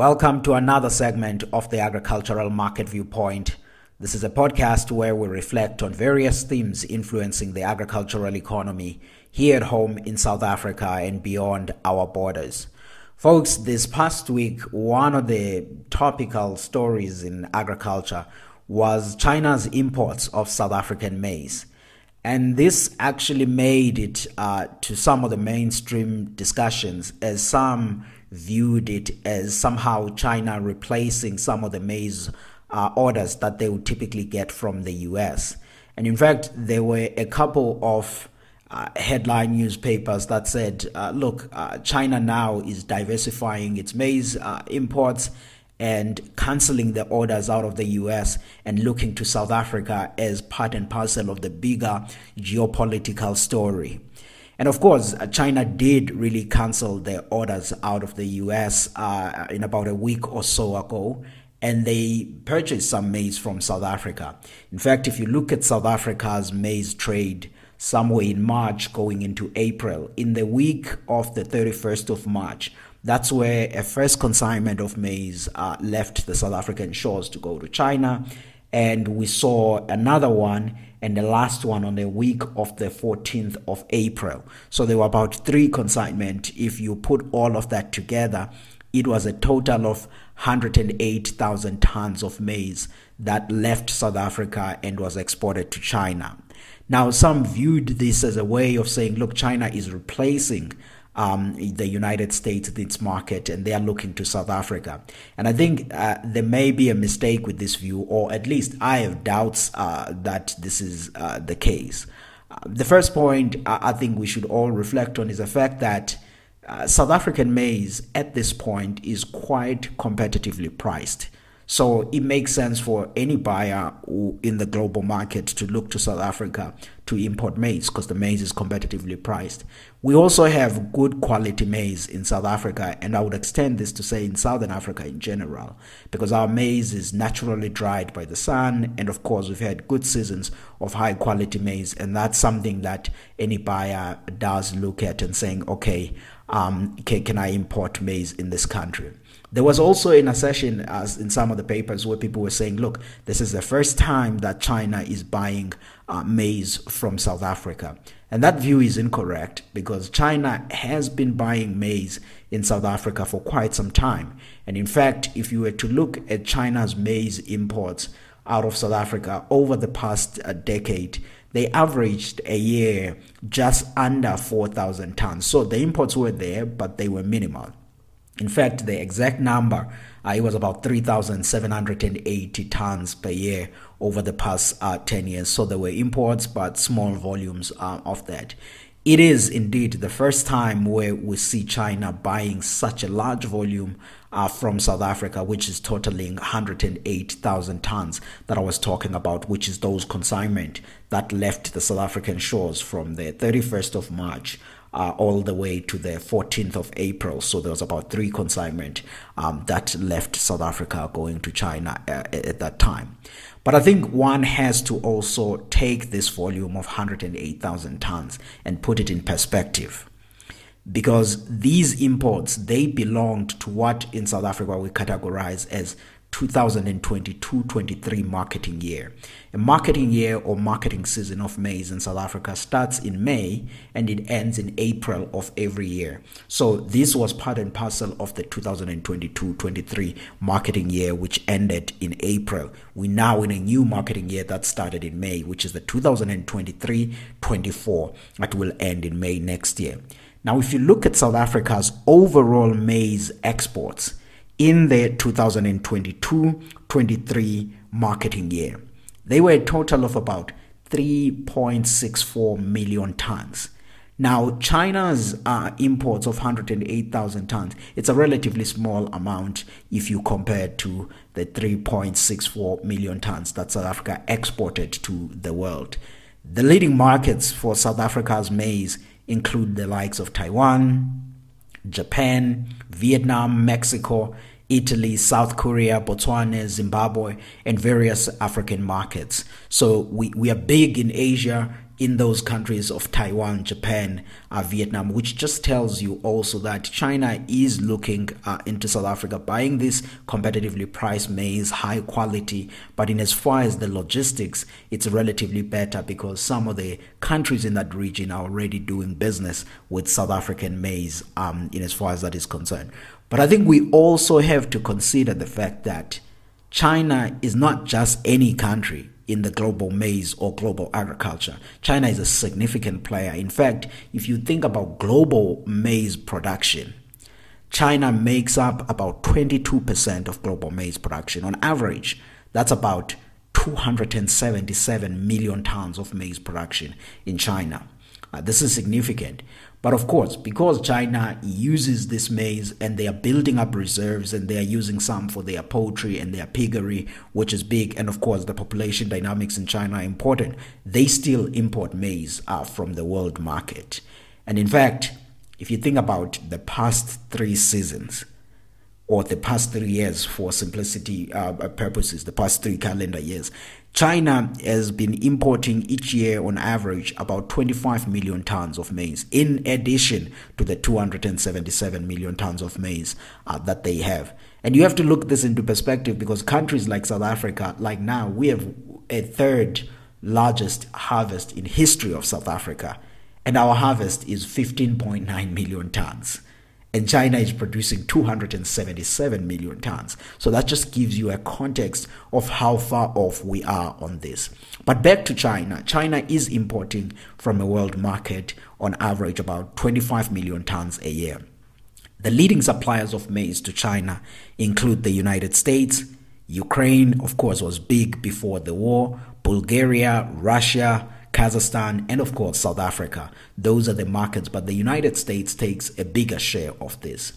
Welcome to another segment of the Agricultural Market Viewpoint. This is a podcast where we reflect on various themes influencing the agricultural economy here at home in South Africa and beyond our borders. Folks, this past week, one of the topical stories in agriculture was China's imports of South African maize. And this actually made it uh, to some of the mainstream discussions as some viewed it as somehow China replacing some of the maize uh, orders that they would typically get from the US. And in fact, there were a couple of uh, headline newspapers that said, uh, look, uh, China now is diversifying its maize uh, imports and canceling the orders out of the US and looking to South Africa as part and parcel of the bigger geopolitical story. And of course, China did really cancel their orders out of the US uh, in about a week or so ago. And they purchased some maize from South Africa. In fact, if you look at South Africa's maize trade somewhere in March going into April, in the week of the 31st of March, that's where a first consignment of maize uh, left the South African shores to go to China. And we saw another one and the last one on the week of the 14th of April. So there were about three consignment. If you put all of that together, it was a total of 108,000 tons of maize that left South Africa and was exported to China. Now, some viewed this as a way of saying, look, China is replacing um, the United States its market and they are looking to South Africa. And I think uh, there may be a mistake with this view, or at least I have doubts uh, that this is uh, the case. Uh, the first point I think we should all reflect on is the fact that uh, South African maize at this point is quite competitively priced. So it makes sense for any buyer in the global market to look to South Africa to import maize because the maize is competitively priced. We also have good quality maize in South Africa, and I would extend this to say in Southern Africa in general, because our maize is naturally dried by the sun, and of course, we've had good seasons of high quality maize, and that's something that any buyer does look at and saying, okay, um, can, can I import maize in this country? There was also an assertion, as in some of the papers, where people were saying, look, this is the first time that China is buying uh, maize from South Africa. And that view is incorrect because China has been buying maize in South Africa for quite some time. And in fact, if you were to look at China's maize imports out of South Africa over the past uh, decade, they averaged a year just under 4,000 tons. So the imports were there, but they were minimal. In fact, the exact number, uh, it was about 3,780 tons per year over the past uh, 10 years. So there were imports, but small volumes uh, of that. It is indeed the first time where we see China buying such a large volume uh, from South Africa, which is totaling 108,000 tons that I was talking about, which is those consignment that left the South African shores from the 31st of March uh, all the way to the 14th of April. So there was about three consignment um, that left South Africa going to China uh, at that time. But I think one has to also take this volume of 108,000 tons and put it in perspective. Because these imports, they belonged to what in South Africa we categorize as 2022-23 marketing year. A marketing year or marketing season of maize in South Africa starts in May and it ends in April of every year. So this was part and parcel of the 2022-23 marketing year which ended in April. We now in a new marketing year that started in May, which is the 2023-24 that will end in May next year. Now if you look at South Africa's overall maize exports, in the 2022 23 marketing year. They were a total of about 3.64 million tons. Now, China's uh, imports of 108,000 tons, it's a relatively small amount if you compare to the 3.64 million tons that South Africa exported to the world. The leading markets for South Africa's maize include the likes of Taiwan, Japan, Vietnam, Mexico, Italy, South Korea, Botswana, Zimbabwe, and various African markets. So we, we are big in Asia. In those countries of Taiwan, Japan, uh, Vietnam, which just tells you also that China is looking uh, into South Africa, buying this competitively priced maize, high quality. But in as far as the logistics, it's relatively better because some of the countries in that region are already doing business with South African maize, um, in as far as that is concerned. But I think we also have to consider the fact that China is not just any country in the global maize or global agriculture. China is a significant player. In fact, if you think about global maize production, China makes up about 22% of global maize production. On average, that's about 277 million tons of maize production in China. Uh, this is significant. But of course, because China uses this maize and they are building up reserves and they are using some for their poultry and their piggery, which is big, and of course, the population dynamics in China are important, they still import maize uh, from the world market. And in fact, if you think about the past three seasons, or the past three years for simplicity uh, purposes, the past three calendar years, China has been importing each year on average about 25 million tons of maize, in addition to the 277 million tons of maize uh, that they have. And you have to look this into perspective because countries like South Africa, like now, we have a third largest harvest in history of South Africa, and our harvest is 15.9 million tons and China is producing 277 million tons. So that just gives you a context of how far off we are on this. But back to China. China is importing from a world market on average about 25 million tons a year. The leading suppliers of maize to China include the United States, Ukraine, of course, was big before the war, Bulgaria, Russia, Kazakhstan, and of course South Africa. Those are the markets, but the United States takes a bigger share of this.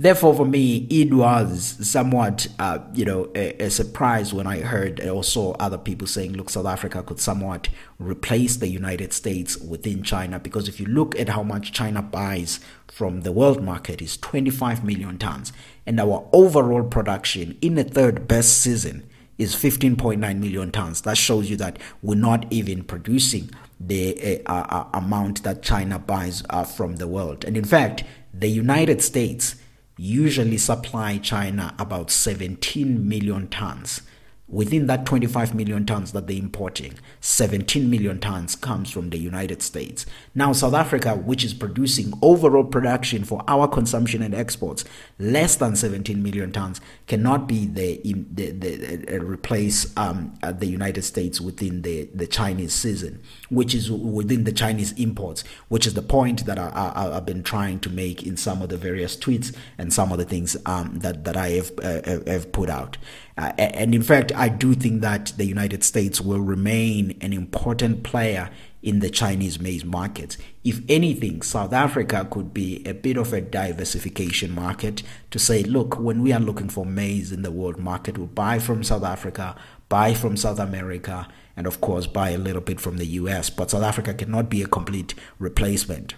Therefore, for me, it was somewhat, uh, you know, a, a, surprise when I heard or saw other people saying, look, South Africa could somewhat replace the United States within China. Because if you look at how much China buys from the world market is 25 million tons. And our overall production in the third best season is 15.9 million tons. That shows you that we're not even producing the uh, uh, amount that China buys uh, from the world. And in fact, the United States usually supply China about 17 million tons within that 25 million tons that they're importing, 17 million tons comes from the United States. Now, South Africa, which is producing overall production for our consumption and exports less than 17 million tons, cannot be the, the, the uh, replace um, uh, the United States within the, the Chinese season, which is within the Chinese imports, which is the point that I, I, have been trying to make in some of the various tweets and some of the things um, that, that I have, uh, have put out. Uh, and in fact, I do think that the United States will remain an important player in the Chinese maize market. If anything, South Africa could be a bit of a diversification market to say, look, when we are looking for maize in the world market, we'll buy from South Africa, buy from South America, and of course, buy a little bit from the US. But South Africa cannot be a complete replacement.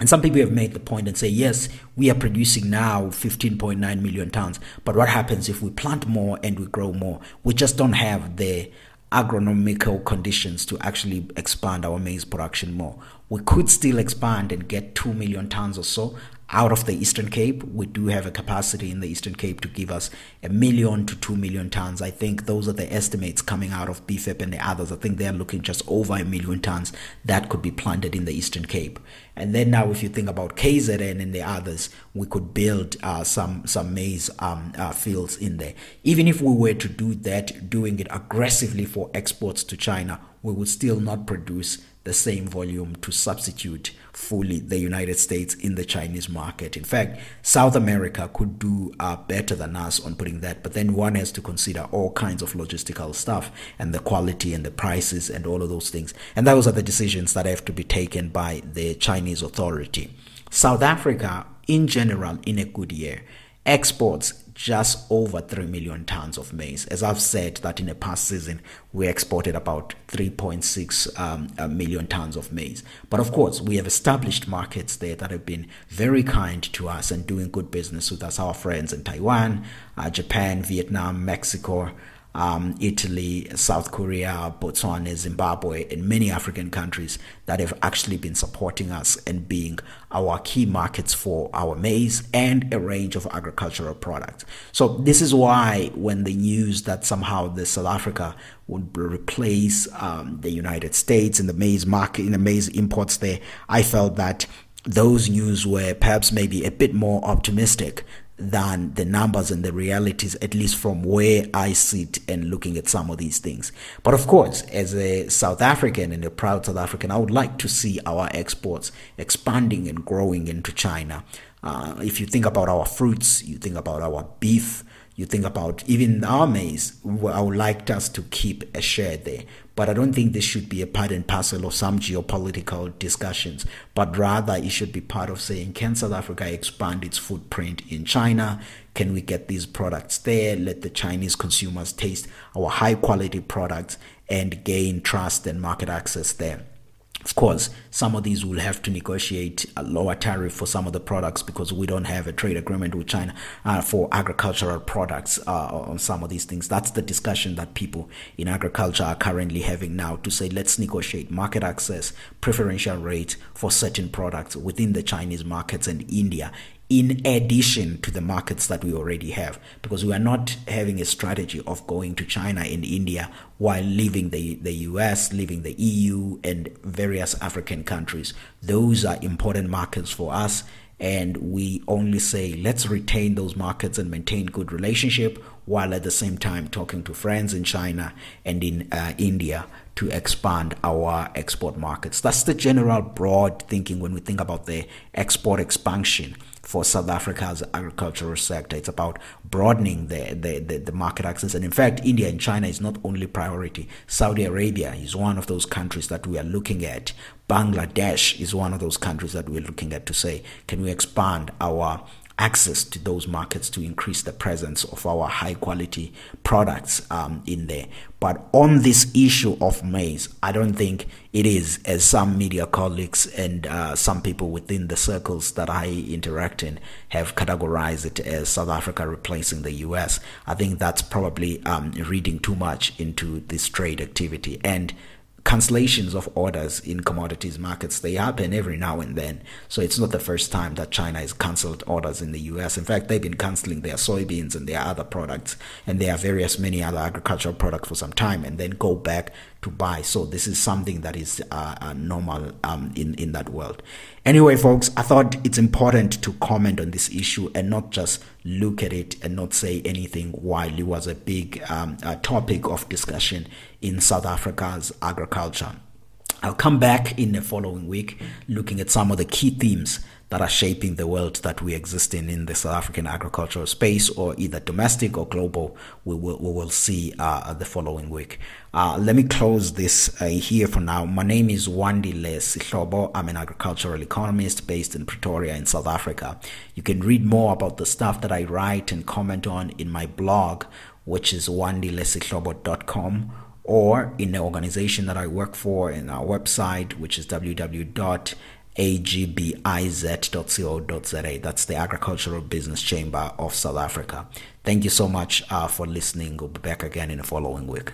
And some people have made the point and say, yes, we are producing now 15.9 million tons. But what happens if we plant more and we grow more? We just don't have the agronomical conditions to actually expand our maize production more. We could still expand and get 2 million tons or so out of the Eastern Cape. We do have a capacity in the Eastern Cape to give us a million to two million tons. I think those are the estimates coming out of BFAP and the others. I think they're looking just over a million tons that could be planted in the Eastern Cape. And then now, if you think about KZN and the others, we could build uh, some some maize um, uh, fields in there. Even if we were to do that, doing it aggressively for exports to China, we would still not produce the same volume to substitute fully the United States in the Chinese market. In fact, South America could do uh, better than us on putting that, but then one has to consider all kinds of logistical stuff and the quality and the prices and all of those things. And those are the decisions that have to be taken by the Chinese authority. South Africa, in general, in a good year, exports just over 3 million tons of maize. As I've said, that in the past season, we exported about 3.6 um, uh, million tons of maize. But of course, we have established markets there that have been very kind to us and doing good business with us, our friends in Taiwan, uh, Japan, Vietnam, Mexico, um, Italy, South Korea, Botswana, Zimbabwe, and many African countries that have actually been supporting us and being our key markets for our maize and a range of agricultural products. So this is why when the news that somehow the South Africa would replace um, the United States in the maize market, in the maize imports there, I felt that those news were perhaps maybe a bit more optimistic than the numbers and the realities, at least from where I sit and looking at some of these things. But of course, as a South African and a proud South African, I would like to see our exports expanding and growing into China. Uh, if you think about our fruits, you think about our beef, you think about even our maize, I would like us to keep a share there. But I don't think this should be a part and parcel of some geopolitical discussions, but rather it should be part of saying, can South Africa expand its footprint in China? Can we get these products there? Let the Chinese consumers taste our high quality products and gain trust and market access there. Of course, some of these will have to negotiate a lower tariff for some of the products because we don't have a trade agreement with China uh, for agricultural products uh, on some of these things. That's the discussion that people in agriculture are currently having now to say let's negotiate market access, preferential rate for certain products within the Chinese markets and India in addition to the markets that we already have because we are not having a strategy of going to China and India while leaving the, the US, leaving the EU and various African countries. Those are important markets for us and we only say let's retain those markets and maintain good relationship while at the same time talking to friends in China and in uh, India to expand our export markets. That's the general broad thinking when we think about the export expansion for South Africa's agricultural sector. It's about broadening the, the, the, the, market access. And in fact, India and China is not only priority. Saudi Arabia is one of those countries that we are looking at. Bangladesh is one of those countries that we're looking at to say, can we expand our access to those markets to increase the presence of our high quality products um, in there. But on this issue of maize, I don't think it is, as some media colleagues and uh, some people within the circles that I interact in have categorized it as South Africa replacing the US. I think that's probably um, reading too much into this trade activity. And cancellations of orders in commodities markets they happen every now and then so it's not the first time that china has cancelled orders in the us in fact they've been cancelling their soybeans and their other products and there are various many other agricultural products for some time and then go back to buy. So this is something that is uh, uh, normal um, in in that world. Anyway, folks, I thought it's important to comment on this issue and not just look at it and not say anything while it was a big um, a topic of discussion in South Africa's agriculture. I'll come back in the following week looking at some of the key themes that are shaping the world that we exist in in the South African agricultural space, or either domestic or global. We will we will see uh, the following week. Uh, let me close this uh, here for now. My name is Wandile Sihlobo. I'm an agricultural economist based in Pretoria in South Africa. You can read more about the stuff that I write and comment on in my blog, which is wandilesihlobo.com or in the organization that I work for in our website, which is www agbiz.co.za. That's the Agricultural Business Chamber of South Africa. Thank you so much uh, for listening. We'll be back again in the following week.